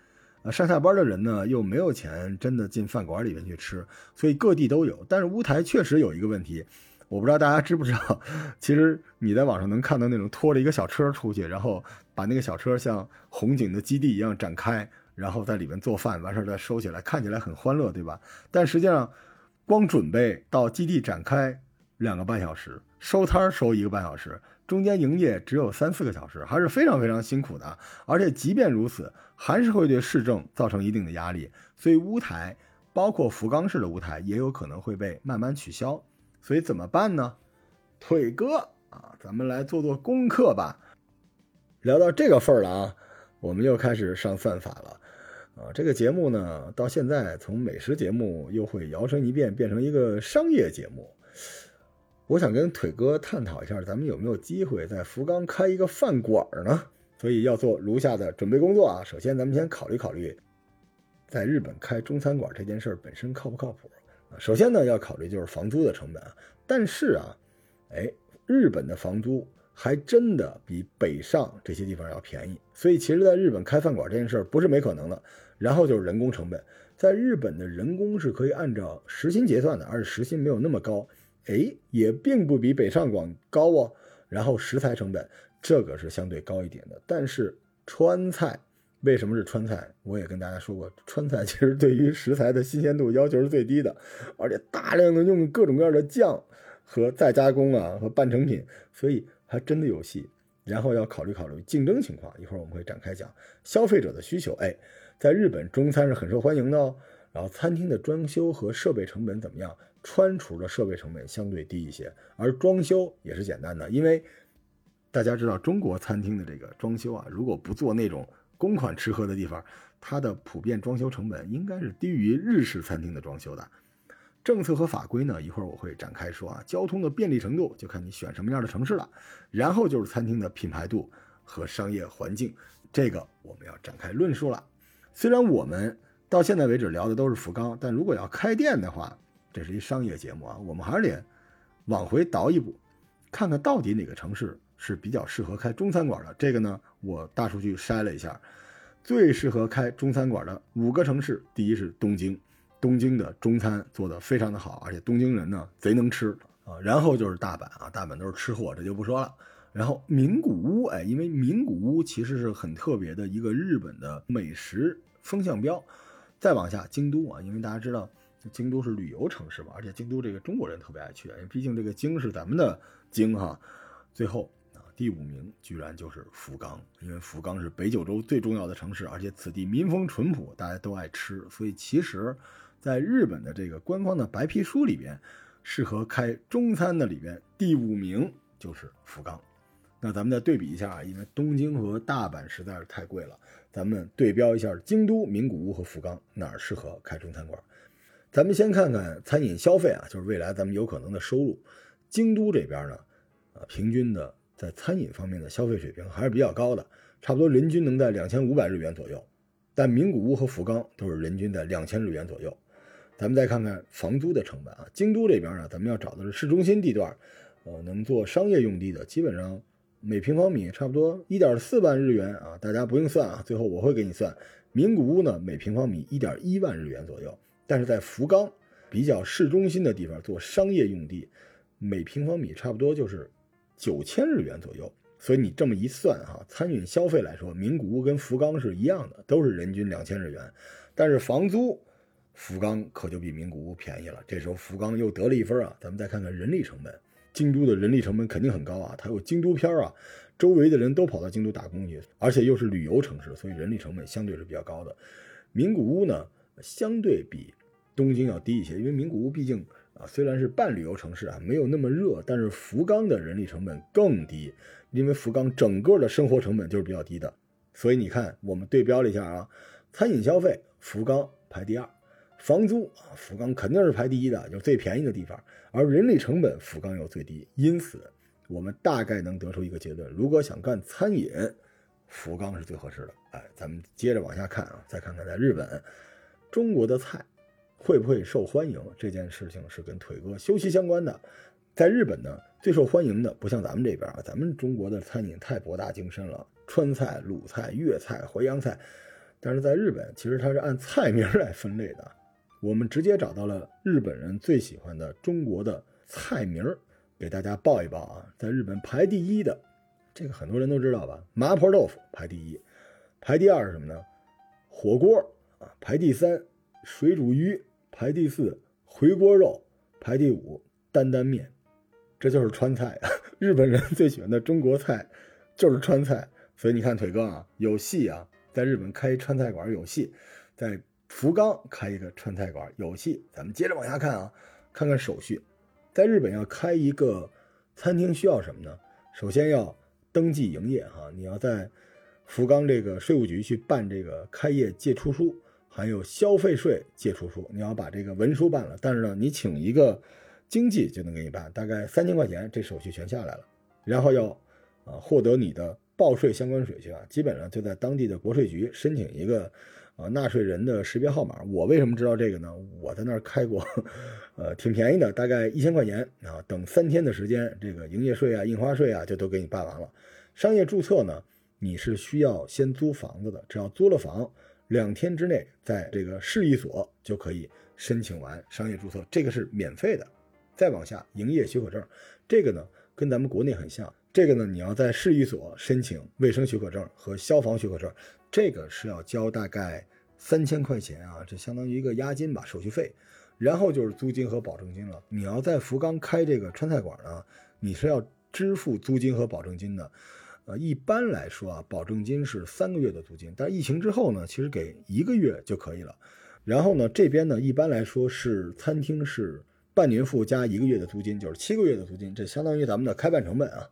啊，上下班的人呢又没有钱，真的进饭馆里面去吃，所以各地都有。但是乌台确实有一个问题，我不知道大家知不知道。其实你在网上能看到那种拖着一个小车出去，然后把那个小车像红警的基地一样展开，然后在里面做饭，完事儿再收起来，看起来很欢乐，对吧？但实际上，光准备到基地展开两个半小时，收摊收一个半小时。中间营业只有三四个小时，还是非常非常辛苦的。而且即便如此，还是会对市政造成一定的压力。所以乌台，包括福冈市的乌台，也有可能会被慢慢取消。所以怎么办呢？腿哥啊，咱们来做做功课吧。聊到这个份儿了啊，我们又开始上算法了。啊，这个节目呢，到现在从美食节目又会摇身一变，变成一个商业节目。我想跟腿哥探讨一下，咱们有没有机会在福冈开一个饭馆呢？所以要做如下的准备工作啊。首先，咱们先考虑考虑，在日本开中餐馆这件事本身靠不靠谱？首先呢，要考虑就是房租的成本啊。但是啊，哎，日本的房租还真的比北上这些地方要便宜。所以，其实在日本开饭馆这件事儿不是没可能的。然后就是人工成本，在日本的人工是可以按照时薪结算的，而且时薪没有那么高。哎，也并不比北上广高哦。然后食材成本这个是相对高一点的，但是川菜为什么是川菜？我也跟大家说过，川菜其实对于食材的新鲜度要求是最低的，而且大量的用各种各样的酱和再加工啊和半成品，所以还真的有戏。然后要考虑考虑竞争情况，一会儿我们会展开讲消费者的需求。哎，在日本中餐是很受欢迎的哦。然后餐厅的装修和设备成本怎么样？川厨的设备成本相对低一些，而装修也是简单的，因为大家知道中国餐厅的这个装修啊，如果不做那种公款吃喝的地方，它的普遍装修成本应该是低于日式餐厅的装修的。政策和法规呢，一会儿我会展开说啊。交通的便利程度就看你选什么样的城市了。然后就是餐厅的品牌度和商业环境，这个我们要展开论述了。虽然我们到现在为止聊的都是福冈，但如果要开店的话，这是一商业节目啊，我们还是得往回倒一步，看看到底哪个城市是比较适合开中餐馆的。这个呢，我大数据筛了一下，最适合开中餐馆的五个城市，第一是东京，东京的中餐做的非常的好，而且东京人呢贼能吃啊。然后就是大阪啊，大阪都是吃货，这就不说了。然后名古屋，哎，因为名古屋其实是很特别的一个日本的美食风向标。再往下，京都啊，因为大家知道京都是旅游城市嘛，而且京都这个中国人特别爱去，因为毕竟这个京是咱们的京哈。最后，第五名居然就是福冈，因为福冈是北九州最重要的城市，而且此地民风淳朴，大家都爱吃，所以其实，在日本的这个官方的白皮书里边，适合开中餐的里边，第五名就是福冈。那咱们再对比一下啊，因为东京和大阪实在是太贵了，咱们对标一下京都、名古屋和福冈哪儿适合开中餐馆。咱们先看看餐饮消费啊，就是未来咱们有可能的收入。京都这边呢，啊，平均的在餐饮方面的消费水平还是比较高的，差不多人均能在两千五百日元左右。但名古屋和福冈都是人均在两千日元左右。咱们再看看房租的成本啊，京都这边呢，咱们要找的是市中心地段，呃，能做商业用地的，基本上。每平方米差不多一点四万日元啊，大家不用算啊，最后我会给你算。名古屋呢，每平方米一点一万日元左右，但是在福冈比较市中心的地方做商业用地，每平方米差不多就是九千日元左右。所以你这么一算哈，餐饮消费来说，名古屋跟福冈是一样的，都是人均两千日元，但是房租福冈可就比名古屋便宜了。这时候福冈又得了一分啊。咱们再看看人力成本。京都的人力成本肯定很高啊，它有京都片啊，周围的人都跑到京都打工去，而且又是旅游城市，所以人力成本相对是比较高的。名古屋呢，相对比东京要低一些，因为名古屋毕竟啊虽然是半旅游城市啊，没有那么热，但是福冈的人力成本更低，因为福冈整个的生活成本就是比较低的，所以你看我们对标了一下啊，餐饮消费福冈排第二。房租啊，福冈肯定是排第一的，就最便宜的地方。而人力成本，福冈又最低，因此我们大概能得出一个结论：如果想干餐饮，福冈是最合适的。哎，咱们接着往下看啊，再看看在日本，中国的菜会不会受欢迎？这件事情是跟腿哥休息相关的。在日本呢，最受欢迎的不像咱们这边啊，咱们中国的餐饮太博大精深了，川菜、鲁菜、粤菜、淮扬菜，但是在日本，其实它是按菜名来分类的。我们直接找到了日本人最喜欢的中国的菜名，给大家报一报啊。在日本排第一的，这个很多人都知道吧？麻婆豆腐排第一，排第二是什么呢？火锅啊，排第三，水煮鱼排第四，回锅肉排第五，担担面，这就是川菜啊。[laughs] 日本人最喜欢的中国菜就是川菜，所以你看腿哥啊，有戏啊，在日本开川菜馆有戏，在。福冈开一个川菜馆有戏，咱们接着往下看啊，看看手续。在日本要开一个餐厅需要什么呢？首先要登记营业哈，你要在福冈这个税务局去办这个开业借出书，还有消费税借出书，你要把这个文书办了。但是呢，你请一个经纪就能给你办，大概三千块钱，这手续全下来了。然后要啊获得你的报税相关手续啊，基本上就在当地的国税局申请一个。啊，纳税人的识别号码，我为什么知道这个呢？我在那儿开过，[laughs] 呃，挺便宜的，大概一千块钱啊。等三天的时间，这个营业税啊、印花税啊就都给你办完了。商业注册呢，你是需要先租房子的，只要租了房，两天之内在这个市役所就可以申请完商业注册，这个是免费的。再往下，营业许可证，这个呢跟咱们国内很像，这个呢你要在市役所申请卫生许可证和消防许可证。这个是要交大概三千块钱啊，这相当于一个押金吧，手续费。然后就是租金和保证金了。你要在福冈开这个川菜馆呢，你是要支付租金和保证金的。呃，一般来说啊，保证金是三个月的租金，但疫情之后呢，其实给一个月就可以了。然后呢，这边呢，一般来说是餐厅是半年付加一个月的租金，就是七个月的租金，这相当于咱们的开办成本啊。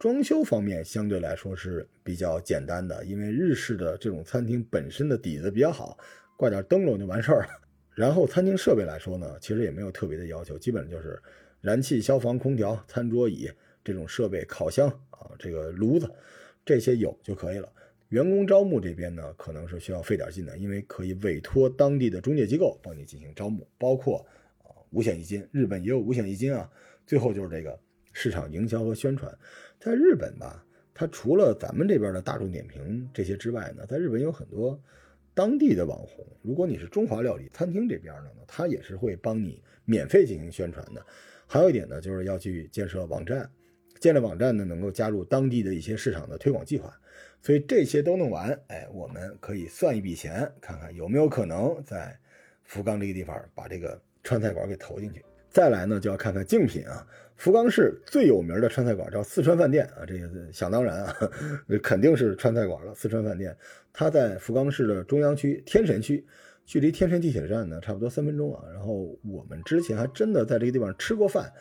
装修方面相对来说是比较简单的，因为日式的这种餐厅本身的底子比较好，挂点灯笼就完事儿了。然后餐厅设备来说呢，其实也没有特别的要求，基本就是燃气、消防、空调、餐桌椅这种设备，烤箱啊，这个炉子这些有就可以了。员工招募这边呢，可能是需要费点劲的，因为可以委托当地的中介机构帮你进行招募，包括啊五险一金，日本也有五险一金啊。最后就是这个市场营销和宣传。在日本吧，它除了咱们这边的大众点评这些之外呢，在日本有很多当地的网红。如果你是中华料理餐厅这边的呢，他也是会帮你免费进行宣传的。还有一点呢，就是要去建设网站，建了网站呢，能够加入当地的一些市场的推广计划。所以这些都弄完，哎，我们可以算一笔钱，看看有没有可能在福冈这个地方把这个川菜馆给投进去。再来呢，就要看看竞品啊。福冈市最有名的川菜馆叫四川饭店啊，这个想当然啊，[laughs] 肯定是川菜馆了。四川饭店，它在福冈市的中央区天神区，距离天神地铁站呢差不多三分钟啊。然后我们之前还真的在这个地方吃过饭。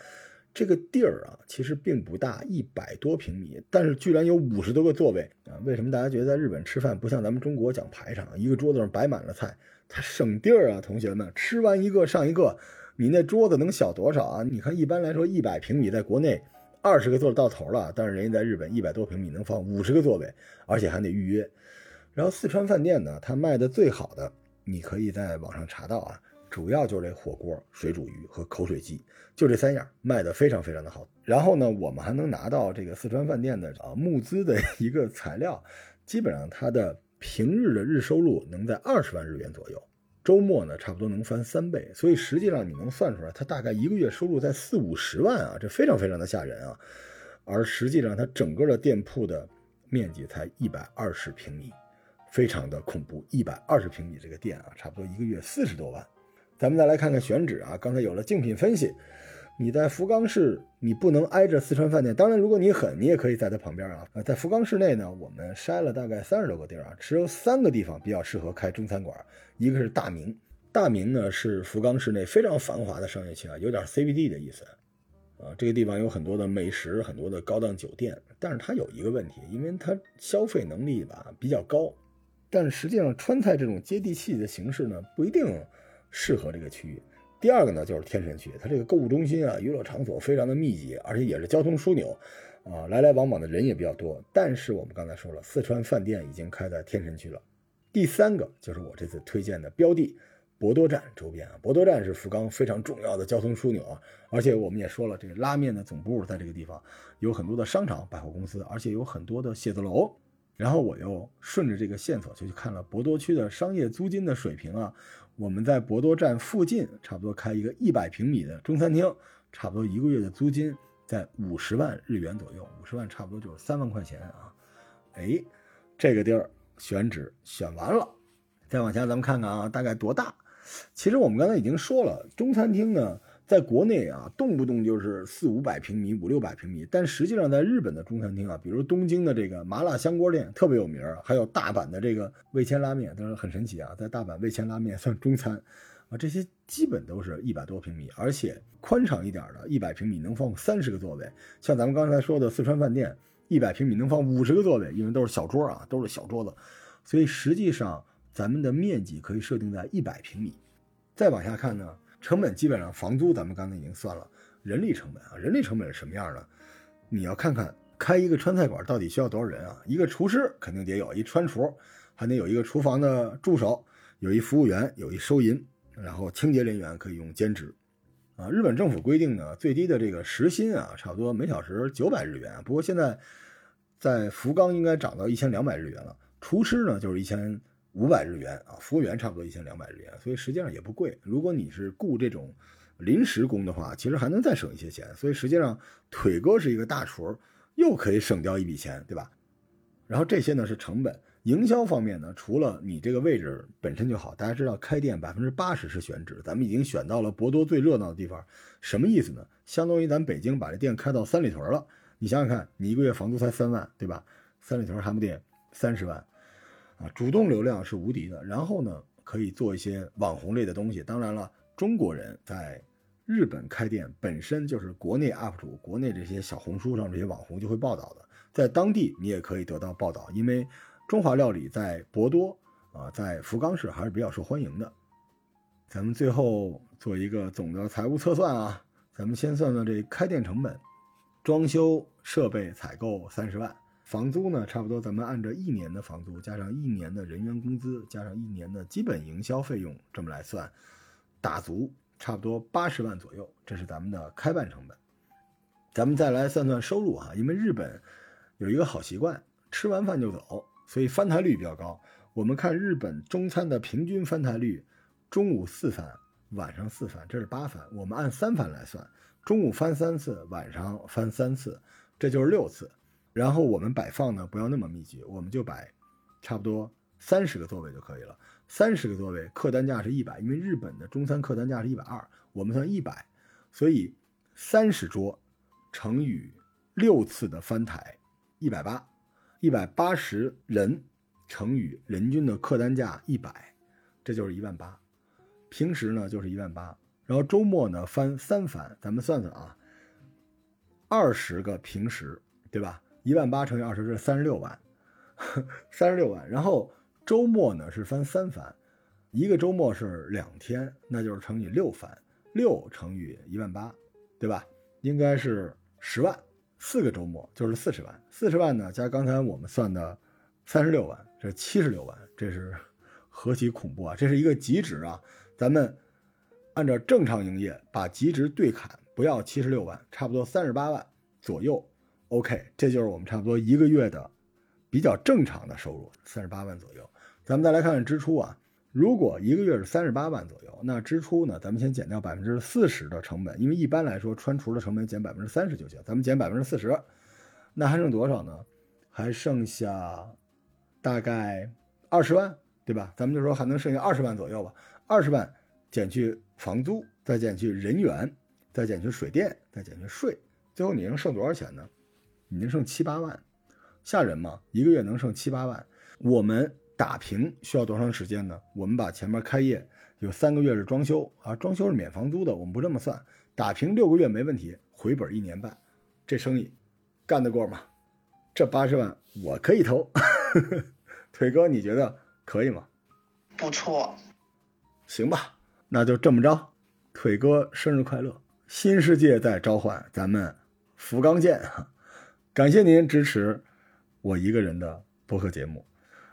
这个地儿啊，其实并不大，一百多平米，但是居然有五十多个座位啊！为什么大家觉得在日本吃饭不像咱们中国讲排场，一个桌子上摆满了菜，它省地儿啊？同学们，吃完一个上一个，你那桌子能小多少啊？你看，一般来说一百平米在国内二十个座到头了，但是人家在日本一百多平米能放五十个座位，而且还得预约。然后四川饭店呢，它卖的最好的，你可以在网上查到啊。主要就是这火锅、水煮鱼和口水鸡，就这三样卖的非常非常的好。然后呢，我们还能拿到这个四川饭店的啊募资的 [laughs] 一个材料，基本上它的平日的日收入能在二十万日元左右，周末呢差不多能翻三倍。所以实际上你能算出来，它大概一个月收入在四五十万啊，这非常非常的吓人啊。而实际上它整个的店铺的面积才一百二十平米，非常的恐怖。一百二十平米这个店啊，差不多一个月四十多万。咱们再来看看选址啊，刚才有了竞品分析，你在福冈市，你不能挨着四川饭店。当然，如果你狠，你也可以在它旁边啊。呃，在福冈市内呢，我们筛了大概三十多个地儿啊，只有三个地方比较适合开中餐馆，一个是大明。大明呢是福冈市内非常繁华的商业区啊，有点 CBD 的意思啊。这个地方有很多的美食，很多的高档酒店，但是它有一个问题，因为它消费能力吧比较高，但实际上川菜这种接地气的形式呢，不一定。适合这个区域。第二个呢，就是天神区，它这个购物中心啊，娱乐场所非常的密集，而且也是交通枢纽，啊，来来往往的人也比较多。但是我们刚才说了，四川饭店已经开在天神区了。第三个就是我这次推荐的标的，博多站周边啊，博多站是福冈非常重要的交通枢纽啊，而且我们也说了，这个拉面的总部在这个地方，有很多的商场、百货公司，而且有很多的写字楼。然后我又顺着这个线索就去看了博多区的商业租金的水平啊。我们在博多站附近，差不多开一个一百平米的中餐厅，差不多一个月的租金在五十万日元左右，五十万差不多就是三万块钱啊。哎，这个地儿选址选完了，再往下咱们看看啊，大概多大？其实我们刚才已经说了，中餐厅呢。在国内啊，动不动就是四五百平米、五六百平米，但实际上在日本的中餐厅啊，比如东京的这个麻辣香锅店特别有名还有大阪的这个味千拉面，当然很神奇啊，在大阪味千拉面算中餐啊，这些基本都是一百多平米，而且宽敞一点的，一百平米能放三十个座位，像咱们刚才说的四川饭店，一百平米能放五十个座位，因为都是小桌啊，都是小桌子，所以实际上咱们的面积可以设定在一百平米。再往下看呢？成本基本上，房租咱们刚才已经算了，人力成本啊，人力成本是什么样的？你要看看开一个川菜馆到底需要多少人啊？一个厨师肯定得有一川厨，还得有一个厨房的助手，有一服务员，有一收银，然后清洁人员可以用兼职。啊，日本政府规定呢，最低的这个时薪啊，差不多每小时九百日元。不过现在在福冈应该涨到一千两百日元了。厨师呢，就是一千。五百日元啊，服务员差不多一千两百日元，所以实际上也不贵。如果你是雇这种临时工的话，其实还能再省一些钱。所以实际上，腿哥是一个大厨，又可以省掉一笔钱，对吧？然后这些呢是成本，营销方面呢，除了你这个位置本身就好，大家知道开店百分之八十是选址，咱们已经选到了博多最热闹的地方，什么意思呢？相当于咱北京把这店开到三里屯了。你想想看，你一个月房租才三万，对吧？三里屯还不得三十万？啊，主动流量是无敌的。然后呢，可以做一些网红类的东西。当然了，中国人在日本开店本身就是国内 UP 主、国内这些小红书上这些网红就会报道的。在当地你也可以得到报道，因为中华料理在博多啊，在福冈市还是比较受欢迎的。咱们最后做一个总的财务测算啊，咱们先算算这开店成本，装修、设备、采购三十万。房租呢，差不多咱们按照一年的房租加上一年的人员工资加上一年的基本营销费用这么来算，打足差不多八十万左右，这是咱们的开办成本。咱们再来算算收入啊，因为日本有一个好习惯，吃完饭就走，所以翻台率比较高。我们看日本中餐的平均翻台率，中午四番，晚上四番，这是八番。我们按三番来算，中午翻三次，晚上翻三次。这就是六次。然后我们摆放呢不要那么密集，我们就摆差不多三十个座位就可以了。三十个座位，客单价是一百，因为日本的中餐客单价是一百二，我们算一百，所以三十桌乘以六次的翻台，一百八，一百八十人乘以人均的客单价一百，这就是一万八。平时呢就是一万八，然后周末呢翻三番，咱们算算啊，二十个平时，对吧？一万八乘以二十是三十六万，三十六万。然后周末呢是翻三番，一个周末是两天，那就是乘以六番，六乘以一万八，对吧？应该是十万，四个周末就是四十万，四十万呢加刚才我们算的三十六万，这七十六万，这是何其恐怖啊！这是一个极值啊！咱们按照正常营业把极值对砍，不要七十六万，差不多三十八万左右。OK，这就是我们差不多一个月的比较正常的收入，三十八万左右。咱们再来看看支出啊，如果一个月是三十八万左右，那支出呢，咱们先减掉百分之四十的成本，因为一般来说穿厨的成本减百分之三十就行，咱们减百分之四十，那还剩多少呢？还剩下大概二十万，对吧？咱们就说还能剩下二十万左右吧。二十万减去房租，再减去人员，再减去水电，再减去税，最后你能剩多少钱呢？你能剩七八万，吓人吗？一个月能剩七八万。我们打平需要多长时间呢？我们把前面开业有三个月是装修啊，装修是免房租的，我们不这么算。打平六个月没问题，回本一年半，这生意干得过吗？这八十万我可以投，[laughs] 腿哥你觉得可以吗？不错。行吧，那就这么着。腿哥生日快乐，新世界在召唤，咱们福冈见。感谢您支持我一个人的播客节目。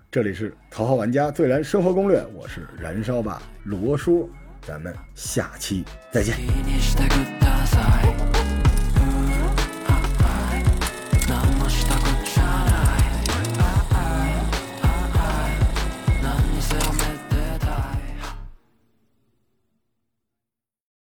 这里是《头号玩家最燃生活攻略》，我是燃烧吧罗叔，咱们下期再见。